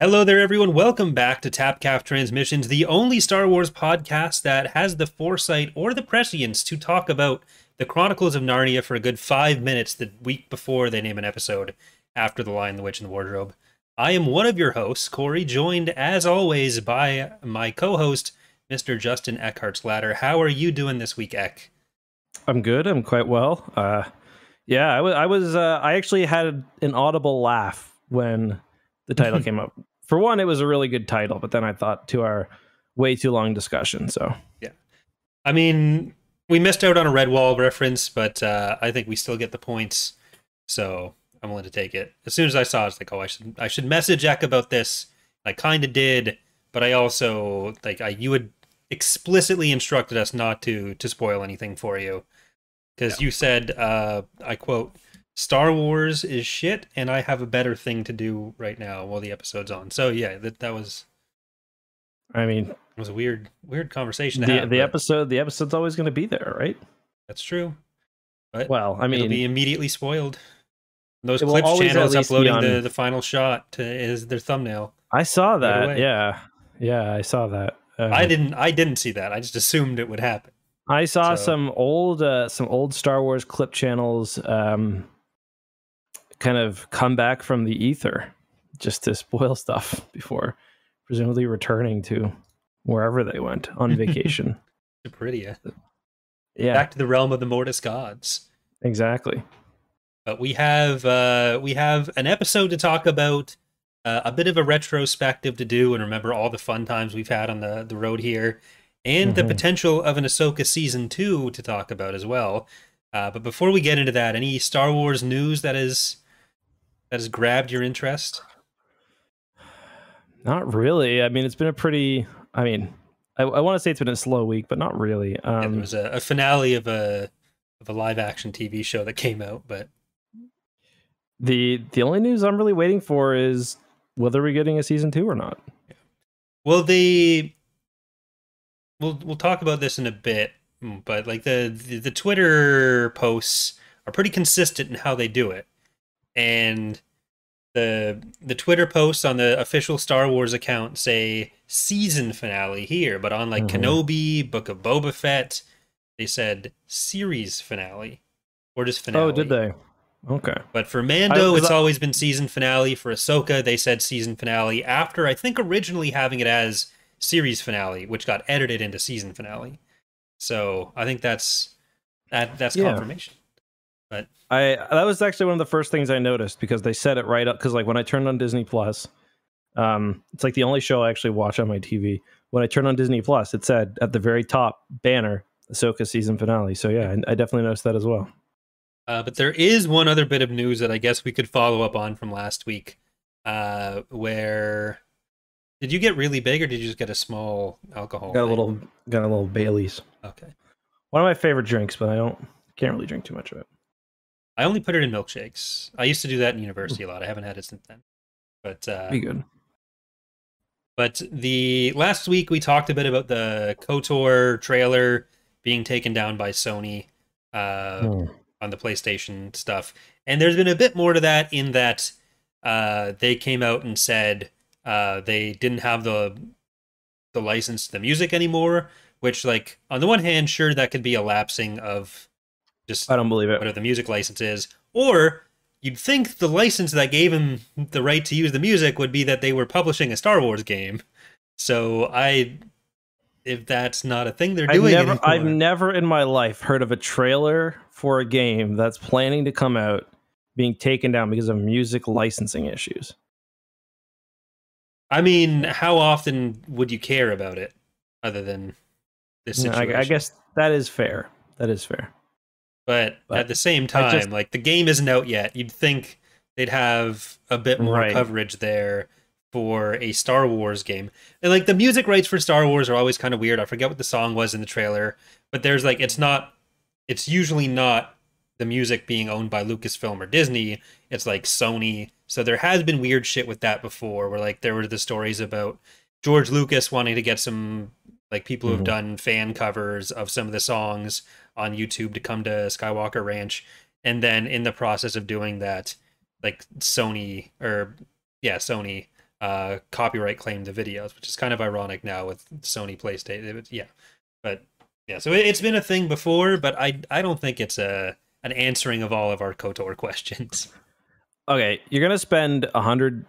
Hello there, everyone. Welcome back to Tapcaf Transmissions, the only Star Wars podcast that has the foresight or the prescience to talk about the Chronicles of Narnia for a good five minutes the week before they name an episode after The Lion, the Witch, and the Wardrobe. I am one of your hosts, Corey, joined as always by my co host, Mr. Justin Eckhart's Ladder. How are you doing this week, Eck? I'm good. I'm quite well. Uh, yeah, I was. I was. Uh, I actually had an audible laugh when the title came up. For one, it was a really good title, but then I thought to our way too long discussion. So yeah, I mean, we missed out on a Redwall reference, but uh, I think we still get the points. So I'm willing to take it. As soon as I saw, it, I was like, oh, I should I should message Eck about this. I kind of did, but I also like I you had explicitly instructed us not to to spoil anything for you because yeah. you said uh, I quote Star Wars is shit, and I have a better thing to do right now while the episode's on. So yeah, that that was. I mean, it was a weird, weird conversation. the have, the episode, the episode's always going to be there, right? That's true. But well, I mean, it'll be immediately spoiled. Those clips channels uploading on... the, the final shot to, is their thumbnail. I saw that. Yeah, yeah, I saw that. Uh, I didn't. I didn't see that. I just assumed it would happen. I saw so. some old, uh, some old Star Wars clip channels. Um, kind of come back from the ether just to spoil stuff before presumably returning to wherever they went on vacation. to Peridea. Yeah. Back to the realm of the Mortis gods. Exactly. But we have uh we have an episode to talk about, uh, a bit of a retrospective to do and remember all the fun times we've had on the the road here and mm-hmm. the potential of an Ahsoka season 2 to talk about as well. Uh, but before we get into that, any Star Wars news that is that has grabbed your interest? Not really. I mean, it's been a pretty. I mean, I, I want to say it's been a slow week, but not really. Um, yeah, there was a, a, finale of a of a live action TV show that came out, but the the only news I'm really waiting for is whether we're getting a season two or not. Yeah. Well, the we'll we'll talk about this in a bit, but like the, the the Twitter posts are pretty consistent in how they do it and the the Twitter posts on the official Star Wars account say season finale here, but on like mm-hmm. Kenobi, Book of Boba Fett, they said series finale or just finale. Oh, did they? Okay. But for Mando, I, it's I, always been season finale. For Ahsoka, they said season finale after I think originally having it as series finale, which got edited into season finale. So I think that's that that's yeah. confirmation. But I that was actually one of the first things I noticed because they set it right up because like when I turned on Disney Plus, um, it's like the only show I actually watch on my TV. When I turned on Disney Plus, it said at the very top banner Ahsoka season finale. So yeah, I, I definitely noticed that as well. Uh, but there is one other bit of news that I guess we could follow up on from last week, uh, where did you get really big or did you just get a small alcohol? Got a little, got a little Bailey's. Okay. One of my favorite drinks, but I don't can't really drink too much of it. I only put it in milkshakes. I used to do that in university a lot. I haven't had it since then. But uh, be good. But the last week we talked a bit about the Kotor trailer being taken down by Sony uh, hmm. on the PlayStation stuff, and there's been a bit more to that in that uh, they came out and said uh, they didn't have the the license to the music anymore. Which, like, on the one hand, sure that could be a lapsing of just I don't believe it. Whatever the music license is, or you'd think the license that gave him the right to use the music would be that they were publishing a Star Wars game. So I, if that's not a thing they're doing, I've never, I've never in my life heard of a trailer for a game that's planning to come out being taken down because of music licensing issues. I mean, how often would you care about it, other than this situation? I, I guess that is fair. That is fair. But, but at the same time, just, like the game isn't out yet. You'd think they'd have a bit more right. coverage there for a Star Wars game. And like the music rights for Star Wars are always kind of weird. I forget what the song was in the trailer, but there's like it's not it's usually not the music being owned by Lucasfilm or Disney. It's like Sony. So there has been weird shit with that before where like there were the stories about George Lucas wanting to get some like people who've mm-hmm. done fan covers of some of the songs on YouTube to come to Skywalker Ranch, and then in the process of doing that, like Sony or yeah Sony uh, copyright claim the videos, which is kind of ironic now with Sony PlayStation. Yeah, but yeah, so it, has been a thing before, but I I don't think it's a an answering of all of our Kotor questions. Okay, you're gonna spend a hundred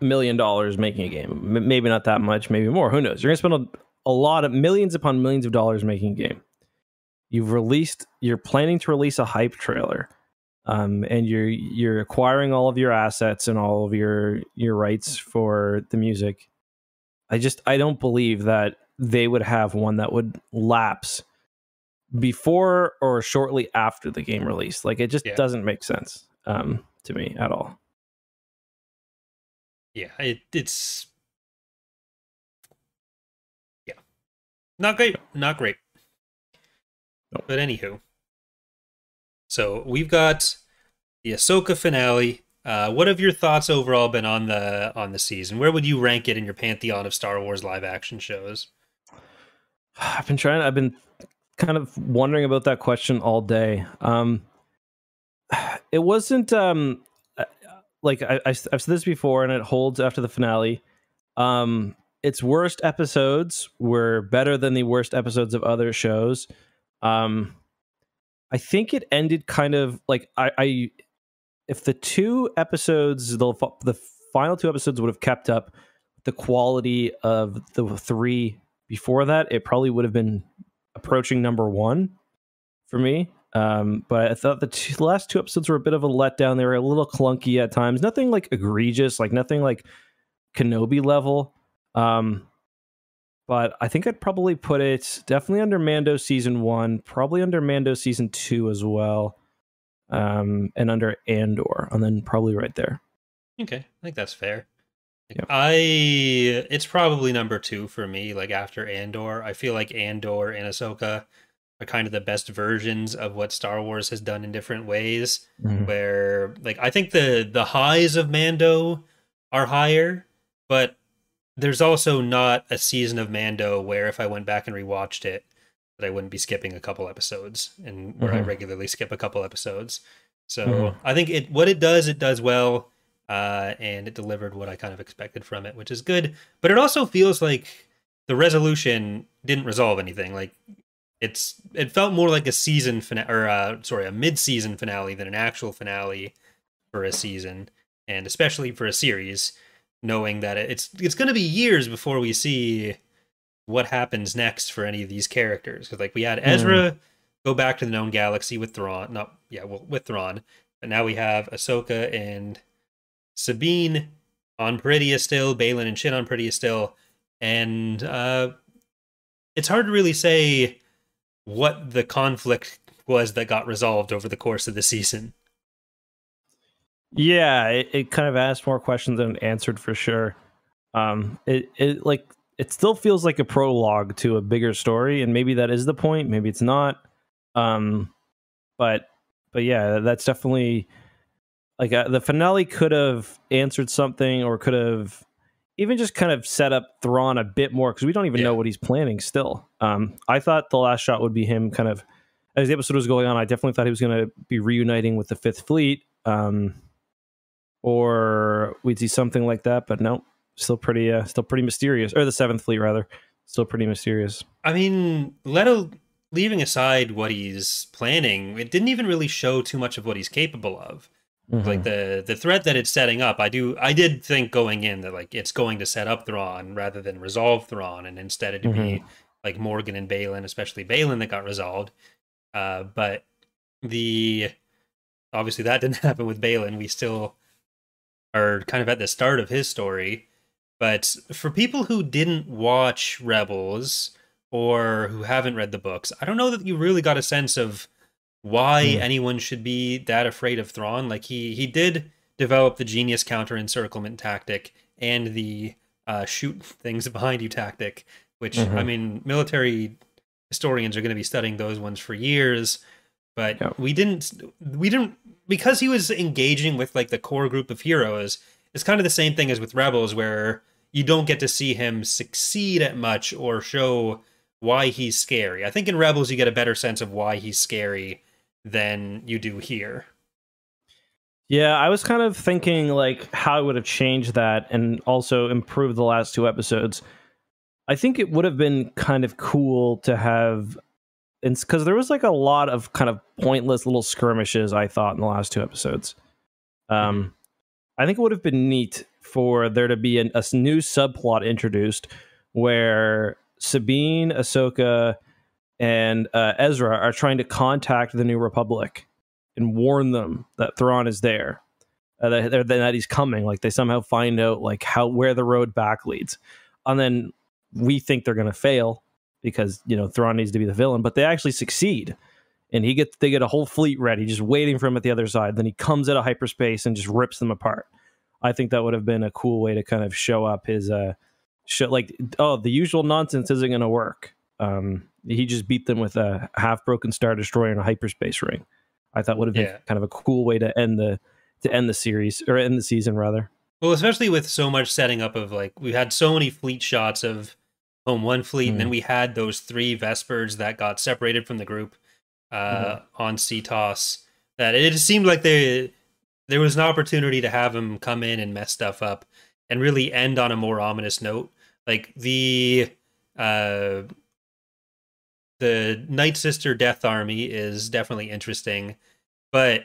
million dollars making a game. Maybe not that much, maybe more. Who knows? You're gonna spend a, a lot of millions upon millions of dollars making a game. You've released. You're planning to release a hype trailer um, and you're you're acquiring all of your assets and all of your your rights for the music. I just I don't believe that they would have one that would lapse before or shortly after the game release. Like it just yeah. doesn't make sense um, to me at all. Yeah, it, it's yeah, not great, not great. Nope. But anywho, so we've got the Ahsoka finale. Uh, what have your thoughts overall been on the on the season? Where would you rank it in your pantheon of Star Wars live action shows? I've been trying. I've been kind of wondering about that question all day. Um, it wasn't um, uh, like I, have said this before, and it holds after the finale. Um, its worst episodes were better than the worst episodes of other shows. Um, I think it ended kind of like I, I if the two episodes the the final two episodes would have kept up the quality of the three before that, it probably would have been approaching number one for me. Um, but I thought the, two, the last two episodes were a bit of a letdown. They were a little clunky at times. Nothing like egregious, like nothing like Kenobi level. Um, but I think I'd probably put it definitely under Mando season one, probably under Mando season two as well, um, and under Andor, and then probably right there. Okay, I think that's fair. I it's probably number two for me. Like after Andor, I feel like Andor and Ahsoka are kind of the best versions of what Star Wars has done in different ways. Mm-hmm. Where like I think the the highs of Mando are higher, but there's also not a season of Mando where if I went back and rewatched it, that I wouldn't be skipping a couple episodes, and where mm-hmm. I regularly skip a couple episodes. So mm-hmm. I think it what it does, it does well, uh, and it delivered what I kind of expected from it, which is good. But it also feels like the resolution didn't resolve anything. Like it's it felt more like a season finale, or uh, sorry, a mid-season finale than an actual finale for a season, and especially for a series knowing that it's it's going to be years before we see what happens next for any of these characters. Because like we had Ezra mm. go back to the known galaxy with Thrawn, not yeah, well, with Thrawn, but now we have Ahsoka and Sabine on Peridea still, Baylan and Shin on Peridea still, and uh, it's hard to really say what the conflict was that got resolved over the course of the season. Yeah, it, it kind of asked more questions than answered for sure. Um, it it like it still feels like a prologue to a bigger story, and maybe that is the point. Maybe it's not. Um, but but yeah, that's definitely like uh, the finale could have answered something, or could have even just kind of set up Thrawn a bit more because we don't even yeah. know what he's planning still. Um, I thought the last shot would be him kind of as the episode was going on. I definitely thought he was going to be reuniting with the Fifth Fleet. Um, or we'd see something like that. But no, still pretty, uh, still pretty mysterious, or the Seventh Fleet rather, still pretty mysterious. I mean, Leto, leaving aside what he's planning, it didn't even really show too much of what he's capable of. Mm-hmm. Like the the threat that it's setting up, I do I did think going in that like it's going to set up Thrawn rather than resolve Thrawn, and instead it would mm-hmm. be like Morgan and Baylan, especially Baylan, that got resolved. Uh, but the obviously that didn't happen with Baylan. We still are kind of at the start of his story. But for people who didn't watch Rebels or who haven't read the books, I don't know that you really got a sense of why mm. anyone should be that afraid of Thrawn. Like he he did develop the genius counter encirclement tactic and the uh, shoot things behind you tactic, which mm-hmm. I mean, military historians are going to be studying those ones for years. But yep. we didn't we didn't because he was engaging with like the core group of heroes, it's kind of the same thing as with Rebels, where you don't get to see him succeed at much or show why he's scary. I think in Rebels you get a better sense of why he's scary than you do here. Yeah, I was kind of thinking like how I would have changed that and also improved the last two episodes. I think it would have been kind of cool to have because there was like a lot of kind of pointless little skirmishes I thought in the last two episodes. Um, I think it would have been neat for there to be an, a new subplot introduced where Sabine, Ahsoka, and uh, Ezra are trying to contact the New Republic and warn them that Thrawn is there, uh, that, that he's coming. Like they somehow find out like how where the road back leads, and then we think they're going to fail because you know Thrawn needs to be the villain, but they actually succeed. And he gets they get a whole fleet ready, just waiting for him at the other side. Then he comes out of hyperspace and just rips them apart. I think that would have been a cool way to kind of show up his uh show like oh the usual nonsense isn't going to work. Um, he just beat them with a half broken star destroyer and a hyperspace ring. I thought would have been yeah. kind of a cool way to end the to end the series or end the season rather. Well, especially with so much setting up of like we had so many fleet shots of home one fleet, mm. and then mm. we had those three Vespers that got separated from the group uh, mm-hmm. on Seatos. That it seemed like they there was an opportunity to have him come in and mess stuff up and really end on a more ominous note. Like the uh the Night Sister Death Army is definitely interesting, but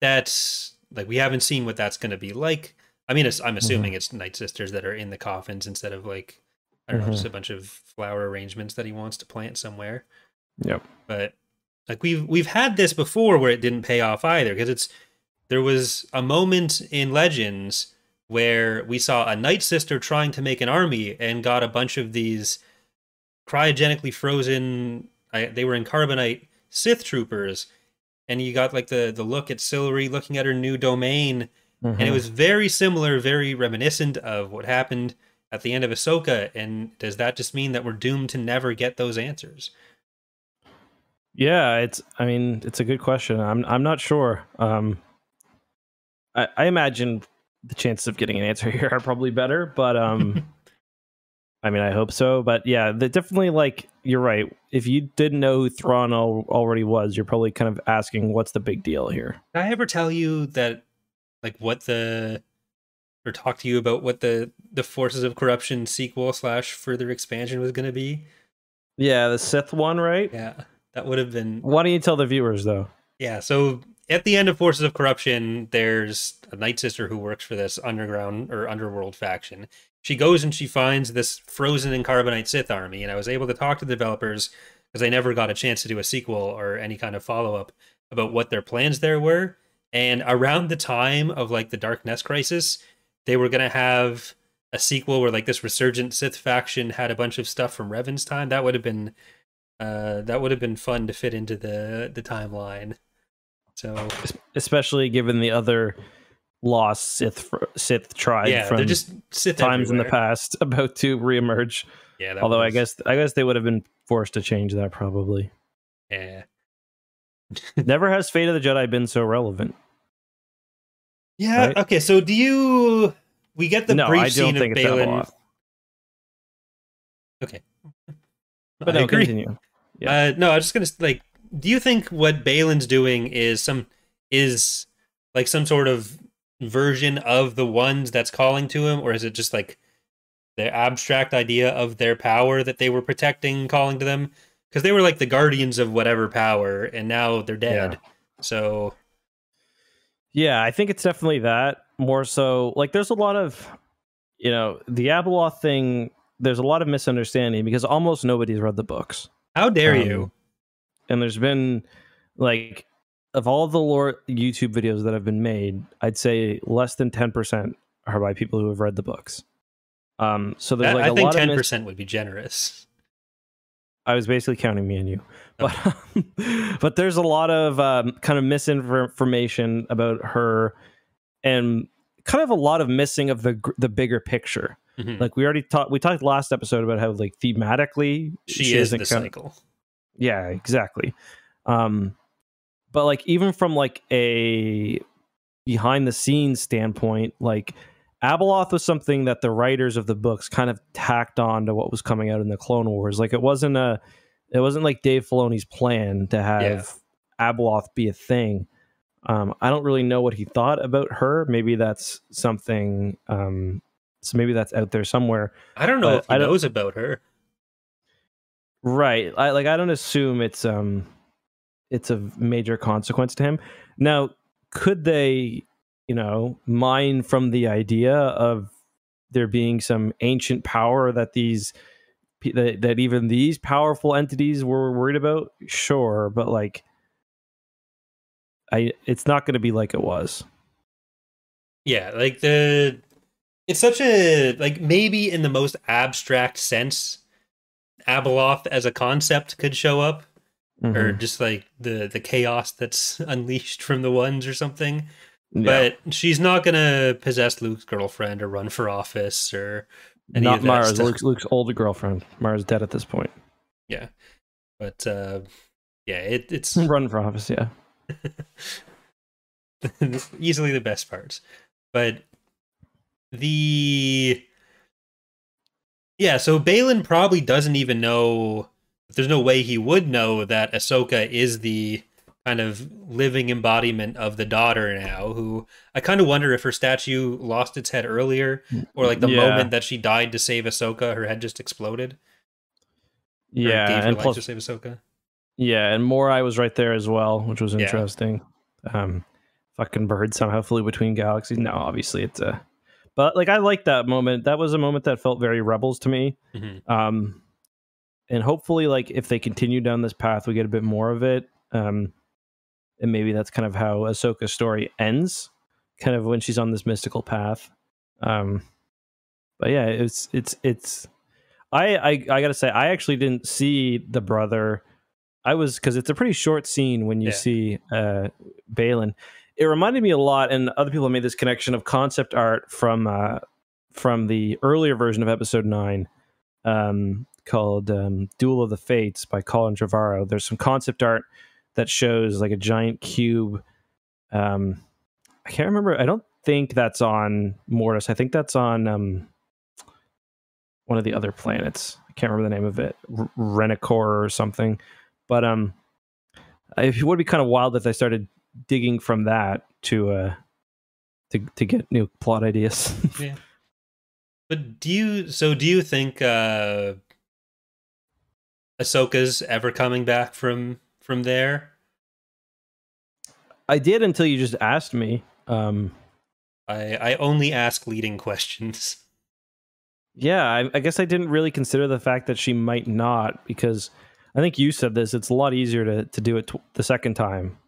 that's like we haven't seen what that's going to be like. I mean, I'm mm-hmm. assuming mm-hmm. it's Night Sisters that are in the coffins instead of like I don't mm-hmm. know, just mm-hmm. a bunch of flower arrangements that he wants to plant somewhere. Yep. But like we've we've had this before where it didn't pay off either because it's there was a moment in Legends where we saw a Night Sister trying to make an army and got a bunch of these cryogenically frozen. I, they were in carbonite Sith troopers, and you got like the the look at Silri looking at her new domain, mm-hmm. and it mm-hmm. was very similar, very reminiscent of what happened at the end of Ahsoka. And does that just mean that we're doomed to never get those answers? Yeah, it's. I mean, it's a good question. I'm. I'm not sure. Um, I, I imagine the chances of getting an answer here are probably better, but um, I mean, I hope so. But yeah, the, definitely like you're right. If you didn't know who Thrawn al- already was, you're probably kind of asking, what's the big deal here? Did I ever tell you that, like, what the or talk to you about what the the Forces of Corruption sequel slash further expansion was going to be? Yeah, the Sith one, right? Yeah, that would have been. Why don't you tell the viewers though? Yeah, so at the end of Forces of Corruption, there's a Night Sister who works for this underground or underworld faction, she goes and she finds this frozen in carbonite Sith army, and I was able to talk to the developers because I never got a chance to do a sequel or any kind of follow up about what their plans there were. And around the time of like the Dark Nest crisis, they were gonna have a sequel where like this resurgent Sith faction had a bunch of stuff from Revan's time. That would have been uh that would have been fun to fit into the the timeline. So especially given the other lost Sith Sith tribe yeah, from just Sith times everywhere. in the past about to reemerge. Yeah, although was... I guess I guess they would have been forced to change that probably. Yeah. Never has Fate of the Jedi been so relevant. Yeah. Right? Okay. So do you? We get the no, brief scene of Baylan. Okay. But I no, agree. continue. Yeah. Uh, no, I was just gonna like. Do you think what Baylan's doing is some is like some sort of version of the ones that's calling to him, or is it just like the abstract idea of their power that they were protecting, calling to them? Because they were like the guardians of whatever power, and now they're dead. Yeah. So, yeah, I think it's definitely that more so. Like, there's a lot of, you know, the Abeloth thing. There's a lot of misunderstanding because almost nobody's read the books. How dare um, you? And there's been like of all the lore YouTube videos that have been made, I'd say less than ten percent are by people who have read the books. Um, so there's like I a think ten percent mis- would be generous. I was basically counting me and you, but um, but there's a lot of um, kind of misinformation about her, and kind of a lot of missing of the the bigger picture. Mm-hmm. Like we already talked, we talked last episode about how like thematically she, she is the cycle. Of, yeah, exactly. Um, but like even from like a behind the scenes standpoint like Abeloth was something that the writers of the books kind of tacked on to what was coming out in the Clone Wars. Like it wasn't a, it wasn't like Dave Filoni's plan to have yeah. Abeloth be a thing. Um, I don't really know what he thought about her. Maybe that's something. Um, so maybe that's out there somewhere. I don't know if he knows about her. Right. I like. I don't assume it's um, it's a major consequence to him. Now, could they, you know, mine from the idea of there being some ancient power that these that, that even these powerful entities were worried about? Sure, but like I it's not going to be like it was. Yeah, like the it's such a like maybe in the most abstract sense Abeloth as a concept could show up mm-hmm. or just like the the chaos that's unleashed from the ones or something. Yeah. But she's not going to possess Luke's girlfriend or run for office or not Mara's Luke's, Luke's older girlfriend. Mara's dead at this point. Yeah. But uh yeah, it, it's run for office, yeah. easily the best parts. But the yeah, so Baylan probably doesn't even know. There's no way he would know that Ahsoka is the kind of living embodiment of the daughter now. Who I kind of wonder if her statue lost its head earlier, or like the yeah. moment that she died to save Ahsoka, her head just exploded. Yeah, and plus, to save Ahsoka. Yeah, and Morai was right there as well, which was interesting. Yeah. Um, fucking bird somehow flew between galaxies. No, obviously it's a, but like I like that moment. That was a moment that felt very rebels to me. Mm-hmm. Um, and hopefully, like if they continue down this path, we get a bit more of it. Um, and maybe that's kind of how Ahsoka's story ends, kind of when she's on this mystical path. Um, but yeah, it's it's it's. I, I I gotta say, I actually didn't see the brother I was because it's a pretty short scene when you yeah. see uh, Baylan. It reminded me a lot, and other people made this connection of concept art from uh, from the earlier version of Episode Nine, um, called um, "Duel of the Fates" by Colin Trevorrow. There's some concept art that shows like a giant cube. Um, I can't remember. I don't think that's on Mortis. I think that's on um, one of the other planets. I can't remember the name of it, R- Renicor or something. But um, it would be kind of wild if they started digging from that to uh to to get new plot ideas. yeah. But do you so do you think uh Ahsoka's ever coming back from from there? I did until you just asked me. Um I I only ask leading questions. Yeah, I, I guess I didn't really consider the fact that she might not because I think you said this. It's a lot easier to to do it t- the second time,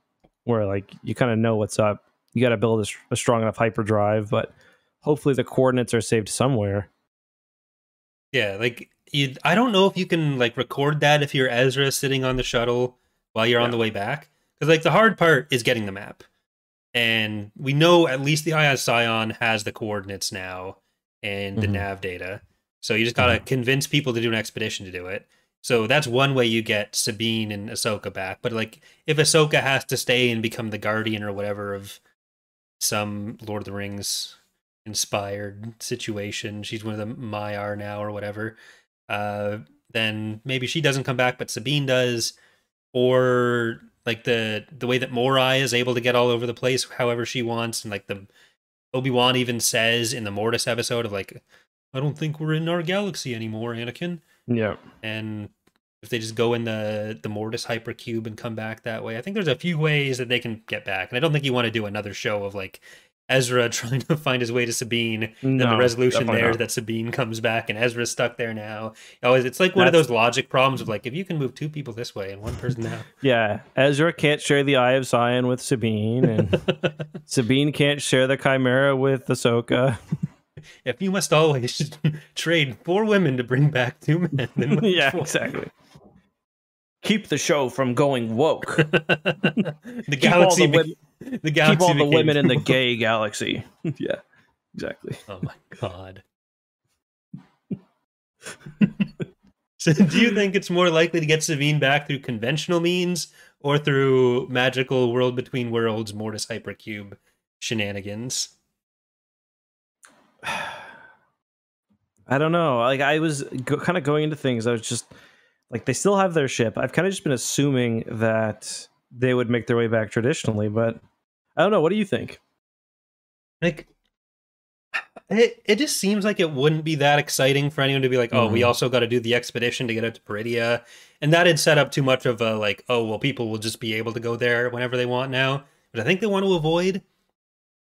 where like you kind of know what's up. You got to build a, a, strong enough hyperdrive, but hopefully the coordinates are saved somewhere. Yeah, like you. I don't know if you can like record that if you're Ezra sitting on the shuttle while you're yeah. on the way back, because like the hard part is getting the map, and we know at least the Eye of Sion has the coordinates now and the mm-hmm. nav data. So you just gotta mm-hmm. convince people to do an expedition to do it. So that's one way you get Sabine and Ahsoka back. But like, if Ahsoka has to stay and become the guardian or whatever of some Lord of the Rings inspired situation, she's one of the Maiar now or whatever. Uh, then maybe she doesn't come back, but Sabine does, or like the the way that Morai is able to get all over the place however she wants, and like the Obi Wan even says in the Mortis episode of like, I don't think we're in our galaxy anymore, Anakin. Yeah. And if they just go in the the Mortis hypercube and come back that way, I think there's a few ways that they can get back. And I don't think you want to do another show of like Ezra trying to find his way to Sabine, no, then the resolution there not. that Sabine comes back and Ezra's stuck there now. Oh, always, it's like one That's... of those logic problems of like if you can move two people this way and one person now. yeah, Ezra can't share the Eye of Sion with Sabine, and Sabine can't share the Chimaera with Ahsoka if you must always trade four women to bring back two men, then yeah, exactly. Keep the show from going woke. the galaxy, the, women, the galaxy, keep all the women in the gay galaxy. yeah, exactly. Oh my god. so, do you think it's more likely to get Sabine back through conventional means or through magical world between worlds Mortis Hypercube shenanigans? I don't know. Like I was go- kind of going into things. I was just like they still have their ship. I've kind of just been assuming that they would make their way back traditionally, but I don't know. What do you think? Like, it it just seems like it wouldn't be that exciting for anyone to be like, oh, mm-hmm. we also got to do the expedition to get out to Peridea, and that had set up too much of a like, oh, well, people will just be able to go there whenever they want now, but I think they want to avoid.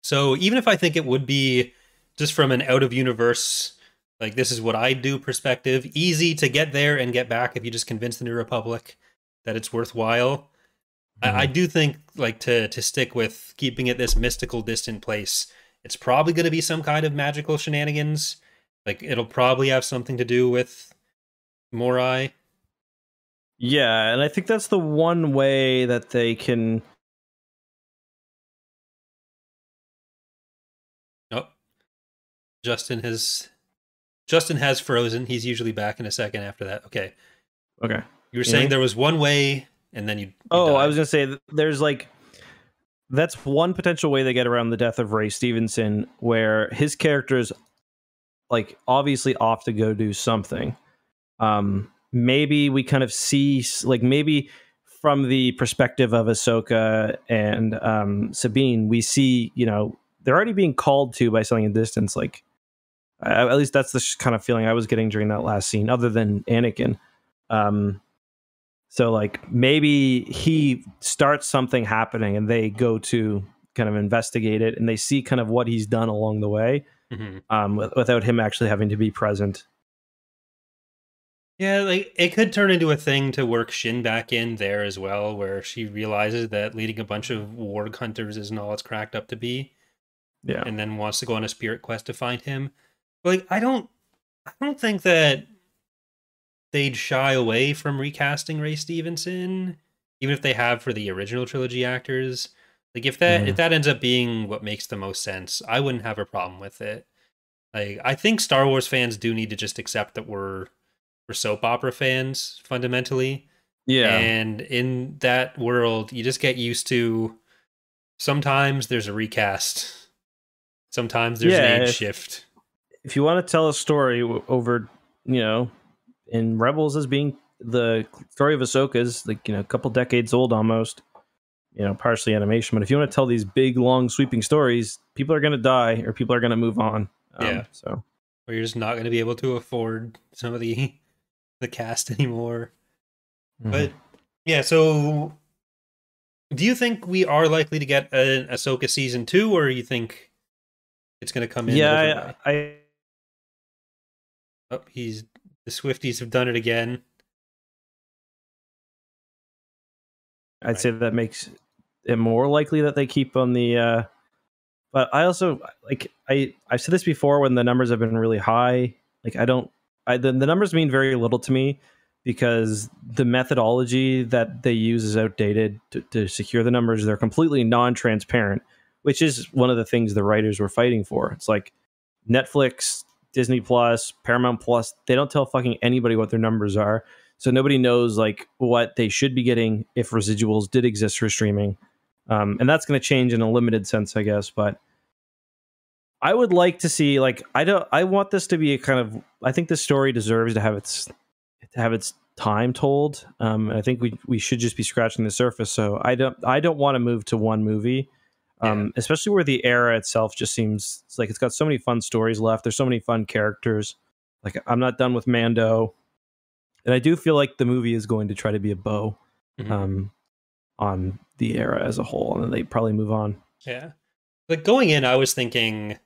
So even if I think it would be just from an out of universe like this is what I do perspective. Easy to get there and get back if you just convince the New Republic that it's worthwhile. Mm-hmm. I, I, do think like to to stick with keeping it this mystical, distant place. It's probably going to be some kind of magical shenanigans. Like it'll probably have something to do with Morai. Yeah, and I think that's the one way that they can. Oh, Justin has Justin has frozen. He's usually back in a second after that. Okay. Okay. You were saying yeah. there was one way and then you. you oh, died. I was going to say there's like. That's one potential way they get around the death of Ray Stevenson, where his character's like obviously off to go do something. Um, maybe we kind of see like maybe from the perspective of Ahsoka and um, Sabine, we see you know they're already being called to by something in distance, like at least that's the kind of feeling I was getting during that last scene, other than Anakin. Um, so like maybe he starts something happening and they go to kind of investigate it and they see kind of what he's done along the way mm-hmm. um, without him actually having to be present. Yeah, like it could turn into a thing to work Shin back in there as well, where she realizes that leading a bunch of warg hunters isn't all it's cracked up to be. Yeah. And then wants to go on a spirit quest to find him But like I don't I don't think that they'd shy away from recasting Ray Stevenson, even if they have for the original trilogy actors. Like if that mm. if that ends up being what makes the most sense, I wouldn't have a problem with it. Like I think Star Wars fans do need to just accept that we're we're soap opera fans fundamentally. Yeah. And in that world, you just get used to sometimes there's a recast. Sometimes there's yeah, an age shift if you want to tell a story over, you know, in Rebels as being the story of Ahsoka is like you know a couple decades old almost, you know, partially animation. But if you want to tell these big, long, sweeping stories, people are going to die or people are going to move on. Um, yeah. So, or you're just not going to be able to afford some of the the cast anymore. Mm-hmm. But yeah, so do you think we are likely to get an Ahsoka season two, or you think it's going to come in? Yeah, I, I Oh, he's the Swifties have done it again. I'd right. say that makes it more likely that they keep on the. Uh, but I also like I I've said this before when the numbers have been really high. Like I don't, I the, the numbers mean very little to me because the methodology that they use is outdated to, to secure the numbers. They're completely non-transparent, which is one of the things the writers were fighting for. It's like Netflix Disney Plus, Paramount Plus, they don't tell fucking anybody what their numbers are. So nobody knows like what they should be getting if residuals did exist for streaming. Um, and that's going to change in a limited sense, I guess. But I would like to see like I don't I want this to be a kind of I think this story deserves to have its to have its time told. Um, I think we we should just be scratching the surface. So I don't I don't want to move to one movie um, yeah. especially where the era itself just seems it's like it's got so many fun stories left. There's so many fun characters. Like I'm not done with Mando, and I do feel like the movie is going to try to be a bow mm-hmm. um, on the era as a whole, and then they probably move on. Yeah, like going in, I was thinking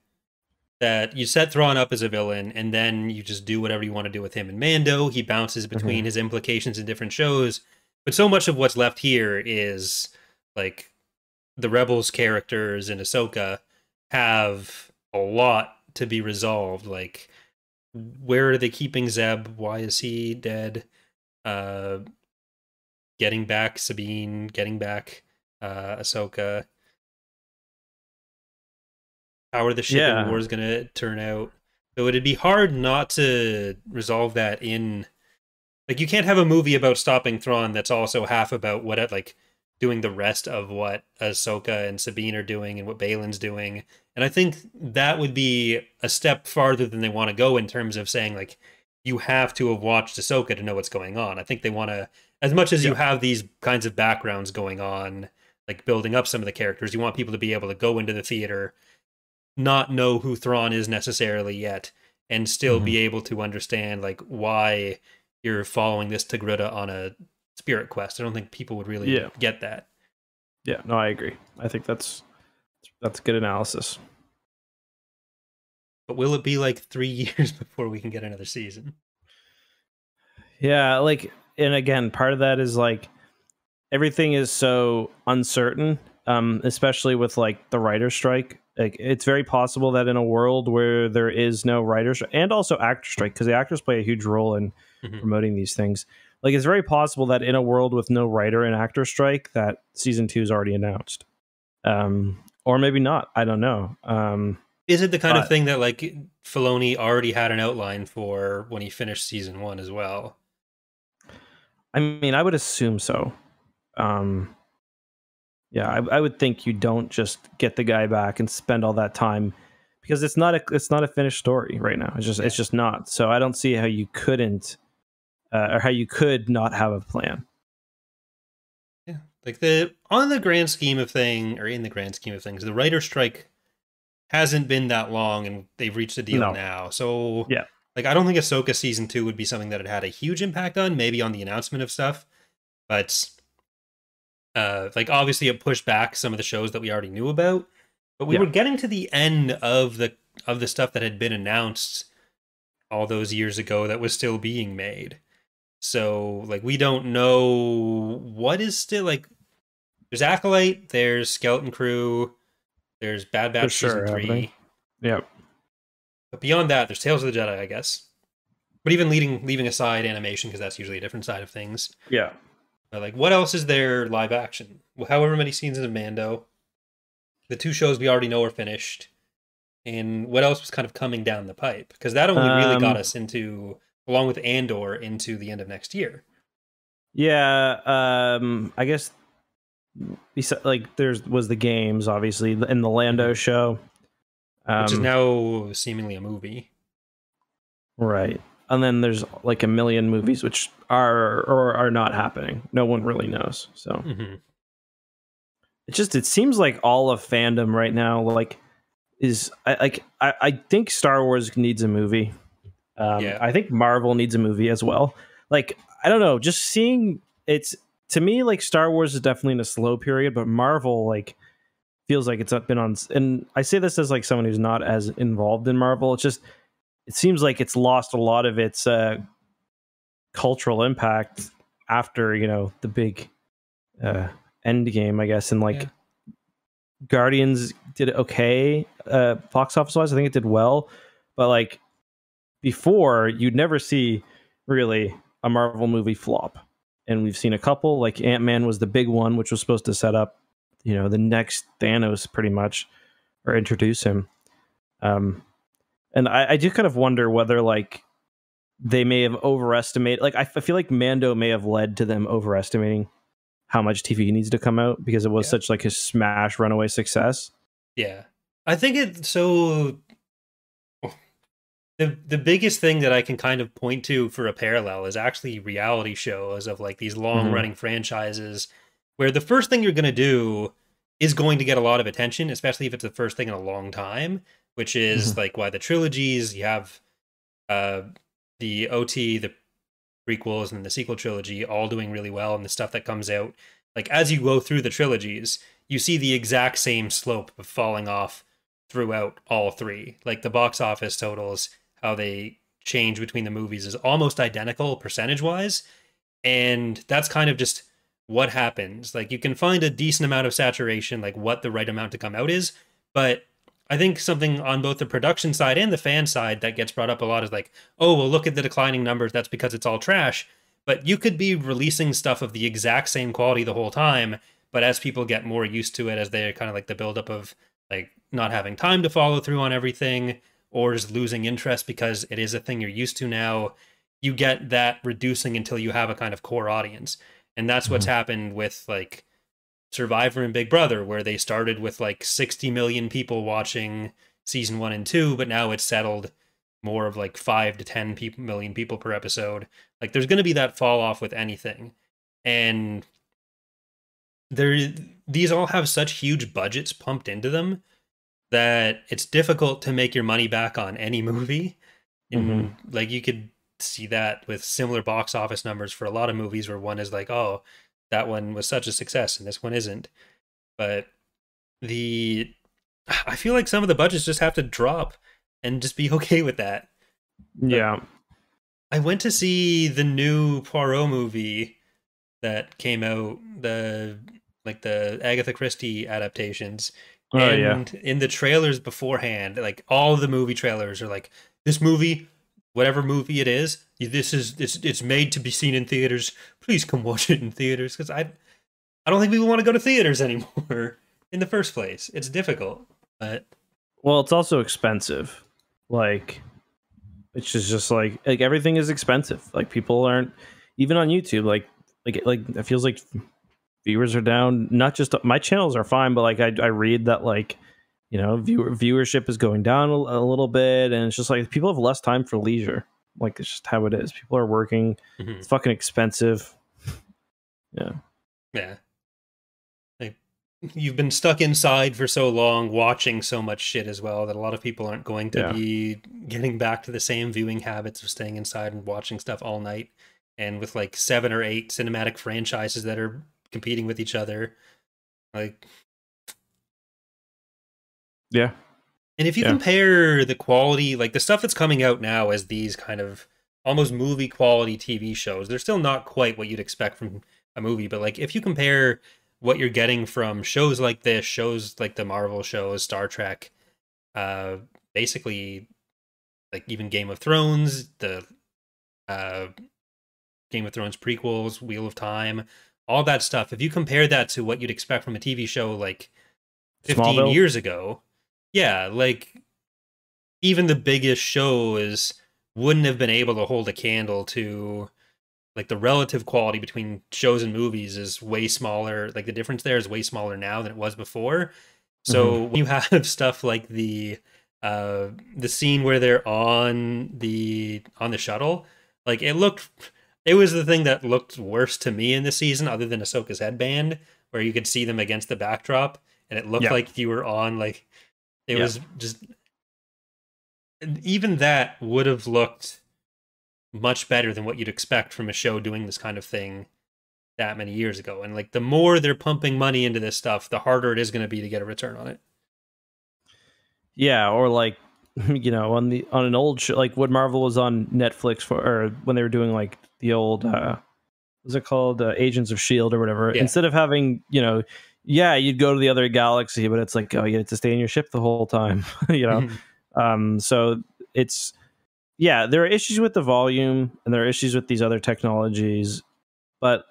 that you set Thrawn up as a villain, and then you just do whatever you want to do with him. And Mando, he bounces between mm-hmm. his implications in different shows, but so much of what's left here is like the rebels characters in Ahsoka have a lot to be resolved. Like, where are they keeping Zeb? Why is he dead? Uh, getting back Sabine, getting back uh, Ahsoka. How are the shipping yeah. wars going to turn out? So it'd be hard not to resolve that in. Like, you can't have a movie about stopping Thrawn that's also half about what, at like, doing the rest of what Ahsoka and Sabine are doing and what Baylan's doing. And I think that would be a step farther than they want to go in terms of saying like you have to have watched Ahsoka to know what's going on. I think they want to, as much as yeah. you have these kinds of backgrounds going on, like building up some of the characters. You want people to be able to go into the theater, not know who Thrawn is necessarily yet, and still mm-hmm. be able to understand like why you're following this Togruta on a spirit quest. I don't think people would really yeah. get that. Yeah, no, I agree. I think that's that's good analysis. But will it be like three years before we can get another season? Yeah, like, and again, part of that is like everything is so uncertain, um, especially with like the writer strike. Like, it's very possible that in a world where there is no writers and also actor strike, because the actors play a huge role in mm-hmm. promoting these things. Like, it's very possible that in a world with no writer and actor strike, that season two is already announced, um, or maybe not. I don't know. Um, is it the kind but, of thing that like Filoni already had an outline for when he finished season one as well? I mean, I would assume so. Um, yeah, I, I, would think you don't just get the guy back and spend all that time because it's not a it's not a finished story right now. It's just yeah. it's just not. So I don't see how you couldn't uh, or how you could not have a plan. Yeah, like the on the grand scheme of thing, or in the grand scheme of things, the writer strike hasn't been that long, and they've reached a deal no. now. So yeah, like I don't think Ahsoka season two would be something that it had a huge impact on. Maybe on the announcement of stuff, but uh, like obviously it pushed back some of the shows that we already knew about. But we yeah. were getting to the end of the of the stuff that had been announced all those years ago that was still being made. So like we don't know what is still like. There's Acolyte. There's Skeleton Crew. There's Bad Batch sure, season three. Yep. But beyond that, there's Tales of the Jedi, I guess. But even leading leaving aside animation because that's usually a different side of things. Yeah. But like, what else is there live action? Well, however many scenes in Mando. The two shows we already know are finished. And what else was kind of coming down the pipe? Because that only really got um, us into, along with Andor, into the end of next year. Yeah, um, I guess like there's was the games obviously in the Lando mm-hmm. show um, which is um, now seemingly a movie. Right. And then there's like a million movies which are or are not happening. No one really knows. So mm-hmm. it just it seems like all of fandom right now like is I, like I, I think Star Wars needs a movie. Um, yeah. I think Marvel needs a movie as well. Like I don't know, just seeing it's to me like Star Wars is definitely in a slow period, but Marvel like feels like it's been on and i say this as like someone who's not as involved in marvel it's just it seems like it's lost a lot of its uh cultural impact after you know the big uh end game i guess and like yeah. guardians did okay uh box office wise i think it did well but like before you'd never see really a marvel movie flop and we've seen a couple like ant-man was the big one which was supposed to set up you know the next Thanos pretty much or introduce him. Um, and I, I do kind of wonder whether like they may have overestimated. Like I, feel like Mando may have led to them overestimating how much TV needs to come out because it was yeah. such like a smash runaway success. Yeah, I think it so. The, the biggest thing that I can kind of point to for a parallel is actually reality shows of like these long running mm-hmm. franchises where the first thing you're going to do is going to get a lot of attention, especially if it's the first thing in a long time, which is mm-hmm. like why the trilogies you have uh, the OT, the prequels, and the sequel trilogy all doing really well, and the stuff that comes out. Like as you go through the trilogies, you see the exact same slope of falling off throughout all three. Like the box office totals, how they change between the movies is almost identical percentage wise. And that's kind of just what happens. Like you can find a decent amount of saturation, like what the right amount to come out is. But I think something on both the production side and the fan side that gets brought up a lot is like, oh, well, look at the declining numbers. That's because it's all trash. But you could be releasing stuff of the exact same quality the whole time. But as people get more used to it, as they're kind of like the buildup of like not having time to follow through on everything or is losing interest because it is a thing you're used to now, you get that reducing until you have a kind of core audience and that's what's mm-hmm. happened with like Survivor and Big Brother, where they started with like 60 million people watching season one and two, but now it's settled more of like five to 10 people, million people per episode. Like there's going to be that fall off with anything. And there these all have such huge budgets pumped into them that it's difficult to make your money back on any movie. And mm-hmm. like you could see that with similar box office numbers for a lot of movies where one is like, oh, that one was such a success and this one isn't. But the I feel like some of the budgets just have to drop and just be okay with that. Yeah. But I went to see the new Poirot movie that came out, the like the Agatha Christie adaptations. Oh, and yeah. in the trailers beforehand, like all the movie trailers are like, this movie, whatever movie it is, this is it's it's made to be seen in theaters. Please come watch it in theaters because I I don't think people want to go to theaters anymore in the first place. It's difficult, but well, it's also expensive. Like it's just just like like everything is expensive. Like people aren't even on YouTube. Like like like it feels like viewers are down. Not just my channels are fine, but like I I read that like you know viewer viewership is going down a, a little bit, and it's just like people have less time for leisure. Like it's just how it is. People are working. Mm-hmm. It's fucking expensive. yeah. Yeah Like, you've been stuck inside for so long watching so much shit as well that a lot of people aren't going to yeah. be getting back to the same viewing habits of staying inside and watching stuff all night and with like seven or eight cinematic franchises that are competing with each other like yeah and if you yeah. compare the quality like the stuff that's coming out now as these kind of almost movie quality tv shows they're still not quite what you'd expect from a movie but like if you compare what you're getting from shows like this, shows like the Marvel shows, Star Trek, uh, basically like even Game of Thrones, the uh, Game of Thrones prequels, Wheel of Time, all that stuff. If you compare that to what you'd expect from a TV show like 15 Smallville. years ago, yeah, like even the biggest shows wouldn't have been able to hold a candle to like the relative quality between shows and movies is way smaller like the difference there is way smaller now than it was before so mm-hmm. when you have stuff like the uh the scene where they're on the on the shuttle like it looked it was the thing that looked worse to me in the season other than Ahsoka's headband where you could see them against the backdrop and it looked yeah. like you were on like it yeah. was just even that would have looked much better than what you'd expect from a show doing this kind of thing that many years ago. And like the more they're pumping money into this stuff, the harder it is going to be to get a return on it. Yeah, or like you know, on the on an old show like what Marvel was on Netflix for or when they were doing like the old uh was it called uh, Agents of Shield or whatever. Yeah. Instead of having, you know, yeah, you'd go to the other galaxy, but it's like oh, you get to stay in your ship the whole time, you know. Mm-hmm. Um so it's yeah, there are issues with the volume and there are issues with these other technologies, but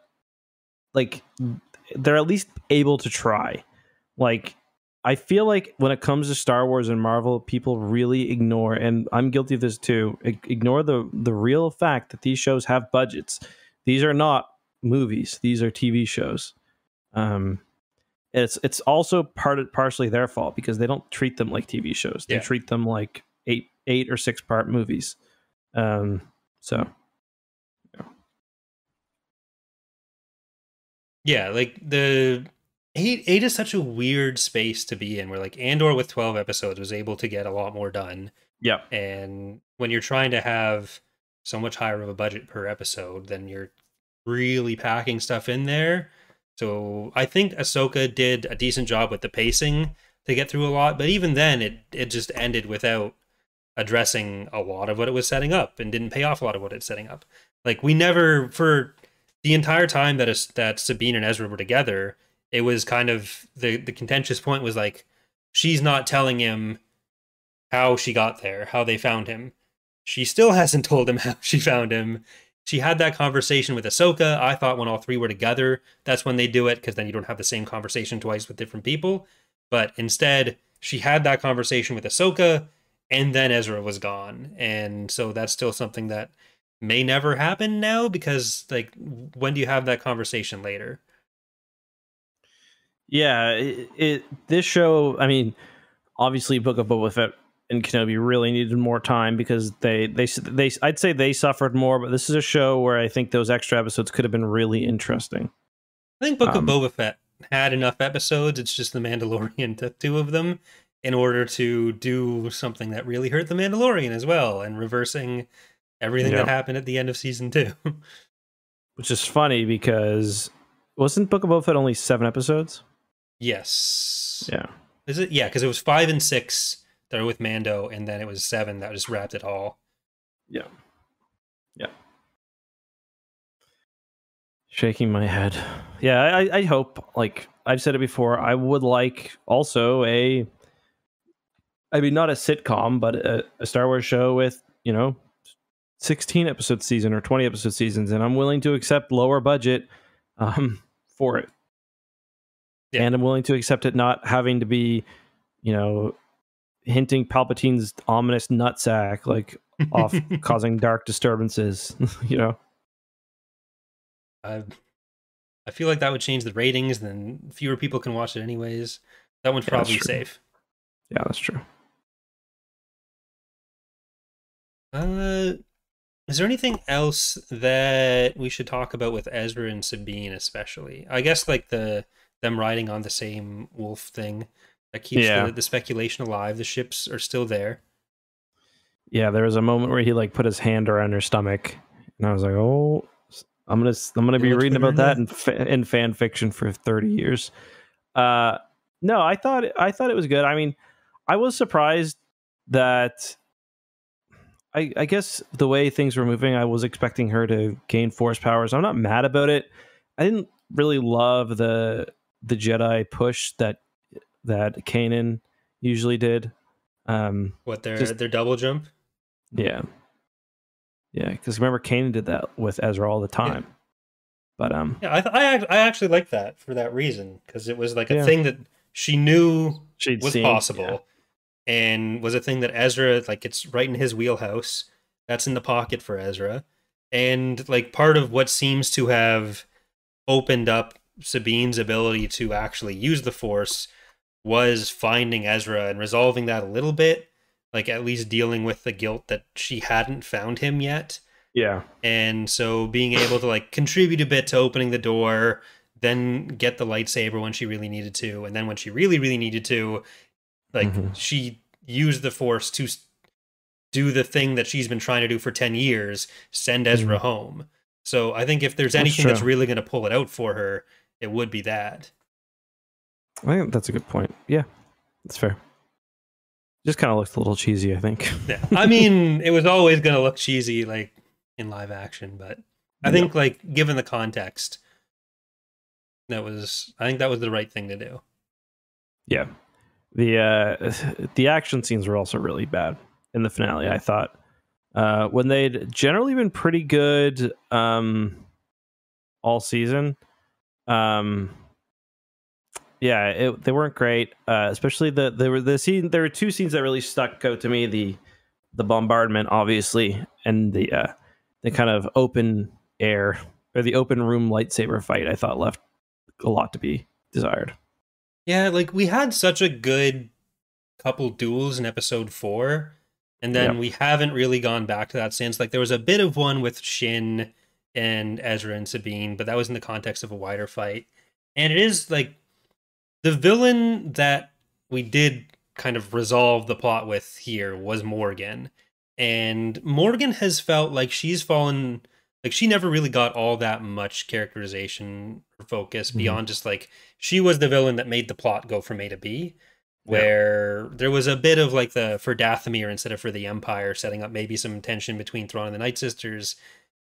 like they're at least able to try. Like I feel like when it comes to Star Wars and Marvel, people really ignore, and I'm guilty of this too. Ignore the the real fact that these shows have budgets. These are not movies; these are TV shows. Um, it's it's also part of, partially their fault because they don't treat them like TV shows. They yeah. treat them like eight eight or six part movies. Um, so yeah. yeah, like the eight eight is such a weird space to be in where like Andor with 12 episodes was able to get a lot more done. Yeah. And when you're trying to have so much higher of a budget per episode, then you're really packing stuff in there. So I think Ahsoka did a decent job with the pacing to get through a lot, but even then it it just ended without addressing a lot of what it was setting up and didn't pay off a lot of what it's setting up. Like we never for the entire time that is that Sabine and Ezra were together, it was kind of the the contentious point was like she's not telling him how she got there, how they found him. She still hasn't told him how she found him. She had that conversation with Ahsoka. I thought when all three were together, that's when they do it because then you don't have the same conversation twice with different people. But instead, she had that conversation with Ahsoka and then Ezra was gone. And so that's still something that may never happen now because like when do you have that conversation later? Yeah, it, it this show, I mean, obviously Book of Boba Fett and Kenobi really needed more time because they they they I'd say they suffered more, but this is a show where I think those extra episodes could have been really interesting. I think Book um, of Boba Fett had enough episodes. It's just the Mandalorian took two of them in order to do something that really hurt the Mandalorian as well, and reversing everything that happened at the end of season two. Which is funny because wasn't Book of Boba Fett only seven episodes? Yes. Yeah. Is it? Yeah, because it was five and six that are with Mando, and then it was seven that just wrapped it all. Yeah. Yeah. Shaking my head. Yeah, I, I hope, like I've said it before, I would like also a, I mean, not a sitcom, but a, a Star Wars show with, you know, 16 episode season or 20 episode seasons. And I'm willing to accept lower budget um, for it. Yeah. And I'm willing to accept it not having to be, you know, hinting Palpatine's ominous nutsack, like off causing dark disturbances, you know. I I feel like that would change the ratings, then fewer people can watch it anyways. That one's yeah, probably safe. Yeah, that's true. Uh is there anything else that we should talk about with Ezra and Sabine especially? I guess like the them riding on the same wolf thing that keeps yeah. the, the speculation alive. The ships are still there. Yeah, there was a moment where he like put his hand around her stomach, and I was like, "Oh, I'm gonna I'm gonna be reading about that in fa- in fan fiction for 30 years." Uh, no, I thought I thought it was good. I mean, I was surprised that I, I guess the way things were moving, I was expecting her to gain force powers. I'm not mad about it. I didn't really love the the Jedi push that that Kanan usually did. Um, what their just, their double jump? Yeah, yeah. Because remember, Kanan did that with Ezra all the time. Yeah. But um, yeah, I, th- I I actually like that for that reason because it was like a yeah. thing that she knew She'd was seen, possible, yeah. and was a thing that Ezra like it's right in his wheelhouse. That's in the pocket for Ezra, and like part of what seems to have opened up Sabine's ability to actually use the Force was finding Ezra and resolving that a little bit, like at least dealing with the guilt that she hadn't found him yet. Yeah. And so being able to like contribute a bit to opening the door, then get the lightsaber when she really needed to, and then when she really really needed to, like mm-hmm. she used the force to do the thing that she's been trying to do for 10 years, send Ezra mm-hmm. home. So I think if there's anything that's, that's really going to pull it out for her, it would be that. I think that's a good point. Yeah, that's fair. Just kind of looked a little cheesy, I think. yeah, I mean, it was always going to look cheesy, like in live action, but I think, like, given the context, that was, I think that was the right thing to do. Yeah, the uh, the action scenes were also really bad in the finale. I thought uh, when they'd generally been pretty good um, all season. Um, yeah, it, they weren't great. Uh, especially the there were the scene. There were two scenes that really stuck out to me: the the bombardment, obviously, and the uh, the kind of open air or the open room lightsaber fight. I thought left a lot to be desired. Yeah, like we had such a good couple duels in episode four, and then we haven't really gone back to that since. Like there was a bit of one with Shin and Ezra and Sabine, but that was in the context of a wider fight. And it is like the villain that we did kind of resolve the plot with here was Morgan. And Morgan has felt like she's fallen like she never really got all that much characterization or focus mm-hmm. beyond just like she was the villain that made the plot go from A to B. Where yeah. there was a bit of like the for Dathomir instead of for the Empire, setting up maybe some tension between Thrawn and the Night Sisters.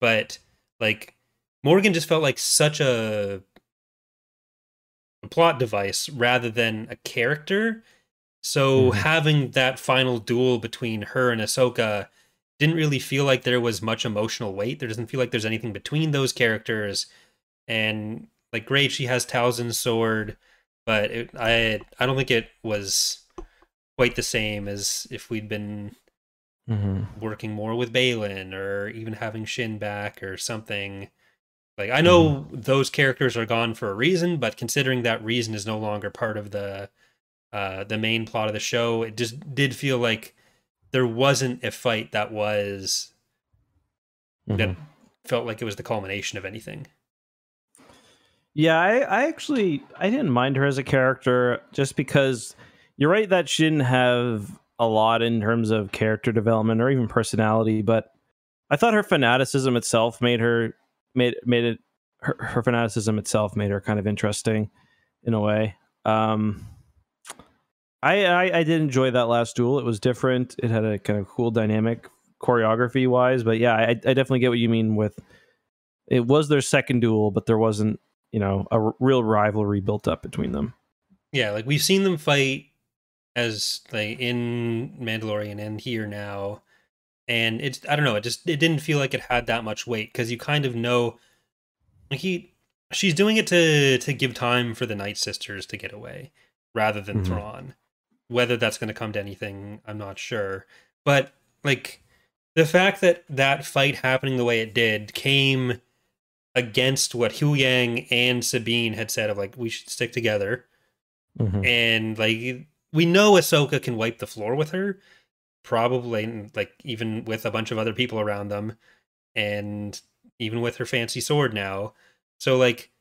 But like Morgan just felt like such a a plot device rather than a character. So mm-hmm. having that final duel between her and Ahsoka didn't really feel like there was much emotional weight. There doesn't feel like there's anything between those characters. And like great, she has Talzin's sword, but it, I I don't think it was quite the same as if we'd been mm-hmm. working more with Baylan or even having Shin back or something. Like I know mm. those characters are gone for a reason, but considering that reason is no longer part of the uh the main plot of the show, it just did feel like there wasn't a fight that was mm-hmm. that felt like it was the culmination of anything. Yeah, I, I actually I didn't mind her as a character just because you're right that she didn't have a lot in terms of character development or even personality, but I thought her fanaticism itself made her made made it her, her fanaticism itself made her kind of interesting in a way. Um, I, I, I did enjoy that last duel. It was different. It had a kind of cool dynamic choreography wise. But yeah, I, I definitely get what you mean with it was their second duel, but there wasn't you know a r- real rivalry built up between them. Yeah, like we've seen them fight as like in Mandalorian and here now, and it's I don't know. It just it didn't feel like it had that much weight because you kind of know like he she's doing it to to give time for the Night Sisters to get away rather than mm-hmm. Thrawn. Whether that's going to come to anything, I'm not sure. But like the fact that that fight happening the way it did came against what Huyang and Sabine had said of like we should stick together. Mm-hmm. And like we know Ahsoka can wipe the floor with her, probably like even with a bunch of other people around them, and even with her fancy sword now. So like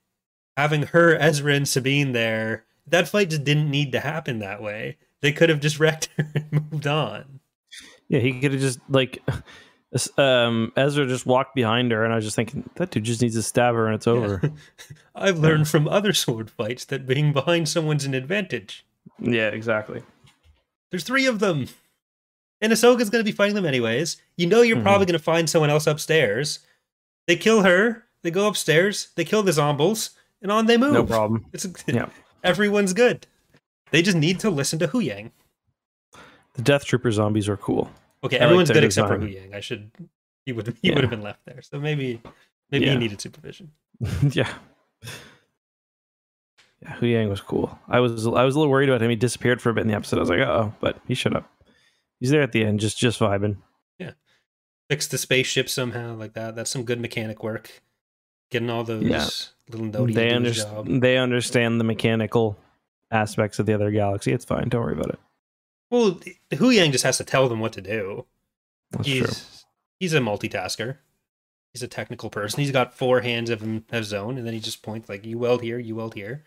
having her, Ezra, and Sabine there, that fight just didn't need to happen that way. They could have just wrecked her and moved on. Yeah, he could have just like um, Ezra just walked behind her, and I was just thinking that dude just needs to stab her, and it's over. Yeah. I've learned from other sword fights that being behind someone's an advantage. Yeah, exactly. There's three of them, and Ahsoka's going to be fighting them anyways. You know, you're mm-hmm. probably going to find someone else upstairs. They kill her. They go upstairs. They kill the zombies, and on they move. No problem. It's yeah. Everyone's good. They just need to listen to Huyang. The Death Trooper zombies are cool. Okay, I everyone's good except for Huyang. I should. He would. He yeah. would have been left there. So maybe, maybe yeah. he needed supervision. yeah. Yeah, Huyang was cool. I was I was a little worried about him. He disappeared for a bit in the episode. I was like, oh, but he showed up. He's there at the end, just just vibing. Yeah, fix the spaceship somehow like that. That's some good mechanic work. Getting all those yeah. little. They understand. They understand the mechanical aspects of the other galaxy. It's fine. Don't worry about it. Well, Huyang just has to tell them what to do. That's he's true. he's a multitasker. He's a technical person. He's got four hands of, of his own, and then he just points like, "You weld here, you weld here."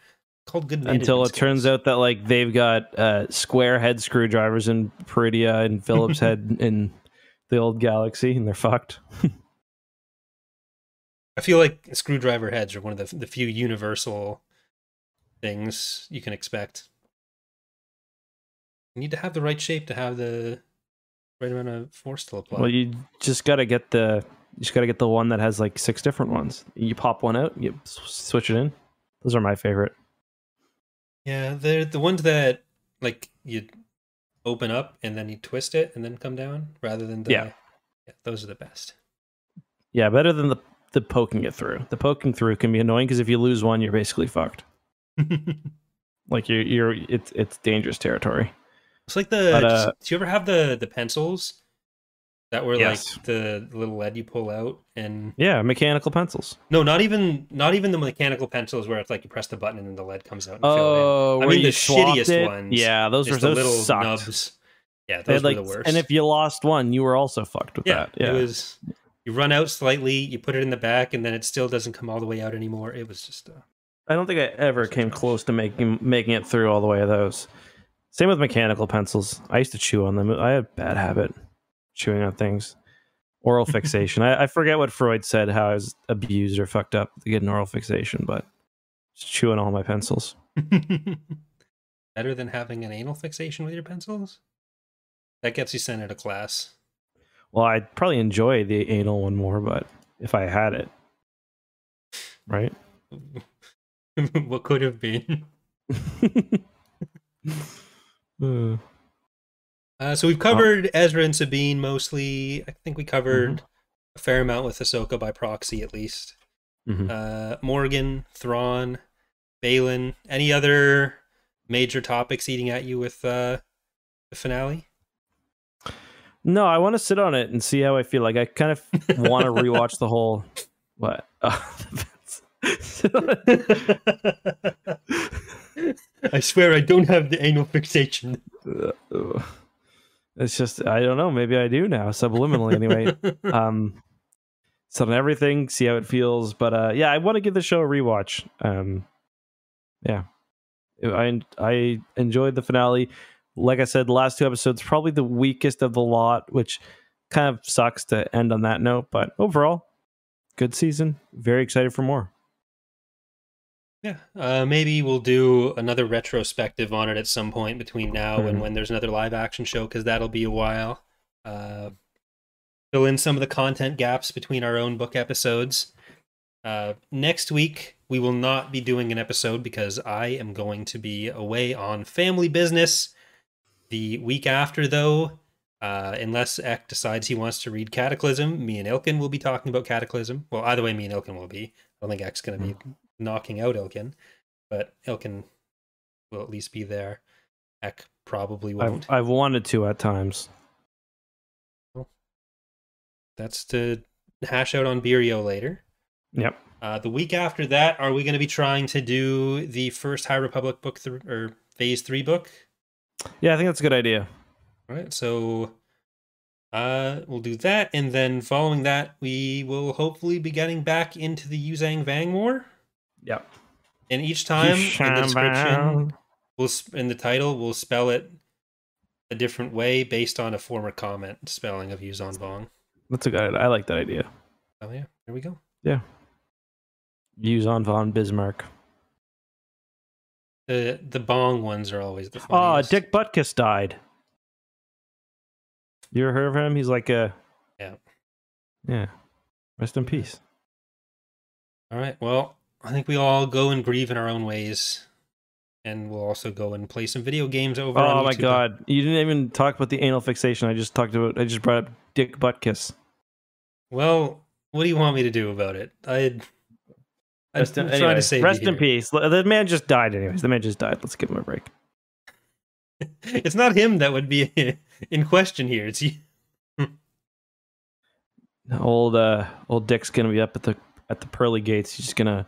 Called good. Until it skills. turns out that like they've got uh, square head screwdrivers in Peridea and Phillips head in the old galaxy, and they're fucked. I feel like screwdriver heads are one of the the few universal things you can expect. You need to have the right shape to have the right amount of force to apply. Well, you just got to get the you just got to get the one that has like six different ones. You pop one out, you switch it in. Those are my favorite. Yeah, they're the ones that like you open up and then you twist it and then come down rather than the yeah. yeah those are the best. Yeah, better than the the poking it through. The poking through can be annoying because if you lose one, you're basically fucked. like you're you're it's it's dangerous territory. It's like the. But, uh, do you ever have the the pencils that were yes. like the little lead you pull out and? Yeah, mechanical pencils. No, not even not even the mechanical pencils where it's like you press the button and then the lead comes out. oh, I mean the shittiest it? ones. Yeah, those were those little sucked. nubs. Yeah, those like, were the worst. And if you lost one, you were also fucked with yeah, that. Yeah, it was. You run out slightly, you put it in the back, and then it still doesn't come all the way out anymore. It was just. Uh, I don't think I ever came close to making making it through all the way of those. Same with mechanical pencils. I used to chew on them. I had a bad habit chewing on things. Oral fixation. I, I, forget what Freud said how I was abused or fucked up to get an oral fixation, but just chewing all my pencils. Better than having an anal fixation with your pencils? That gets you sent into class. Well, I'd probably enjoy the anal one more, but if I had it, right? what could have been? Uh, uh, so we've covered oh. Ezra and Sabine mostly. I think we covered mm-hmm. a fair amount with Ahsoka by proxy, at least. Mm-hmm. Uh, Morgan, Thrawn, Baylan. Any other major topics eating at you with uh, the finale? No, I want to sit on it and see how I feel. Like I kind of want to rewatch the whole. What? I swear I don't have the anal fixation. It's just I don't know. Maybe I do now, subliminally anyway. um, It's on everything. See how it feels. But uh, yeah, I want to give the show a rewatch. Um, yeah, I I enjoyed the finale. Like I said, the last two episodes probably the weakest of the lot, which kind of sucks to end on that note. But overall, good season. Very excited for more. Yeah, uh, maybe we'll do another retrospective on it at some point between now mm-hmm. and when there's another live action show, because that'll be a while. Uh, fill in some of the content gaps between our own book episodes. Uh, next week, we will not be doing an episode because I am going to be away on family business. The week after, though, uh, unless Eck decides he wants to read Cataclysm, me and Ilkin will be talking about Cataclysm. Well, either way, me and Ilkin will be. I don't think Eck's going to be mm. Knocking out Ilkin, but Ilkin will at least be there. Eck probably won't. I've, I've wanted to at times. Well, that's to hash out on Beerio later. Yep. Uh, the week after that, are we going to be trying to do the first High Republic book th- or Phase Three book? Yeah, I think that's a good idea. All right, so uh, we'll do that, and then following that, we will hopefully be getting back into the Yuuzhan Vong War. Yep. And each time in the description, we'll in the title, we'll spell it a different way based on a former comment spelling of Yuuzhan Vong. That's a good. I like that idea. Oh yeah, there we go. Yeah. Yuzon von Bismarck. The the bong ones are always the ah, funniest. Oh, Dick Butkus died. You ever heard of him? He's like a yeah, yeah. Rest in peace. All right. Well, I think we all go and grieve in our own ways, and we'll also go and play some video games over. Oh my god! You didn't even talk about the anal fixation. I just talked about. I just brought up Dick Butkus. Well, what do you want me to do about it? I I'm in, trying anyway, to save Rest in peace. The man just died, anyways. The man just died. Let's give him a break. it's not him that would be in question here. It's you. old uh, old Dick's gonna be up at the at the pearly gates. He's just gonna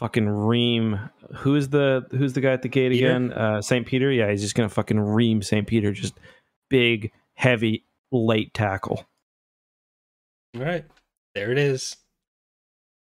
fucking ream. Who's the who's the guy at the gate Peter? again? Uh, Saint Peter. Yeah, he's just gonna fucking ream Saint Peter. Just big, heavy, late tackle. All right, there it is.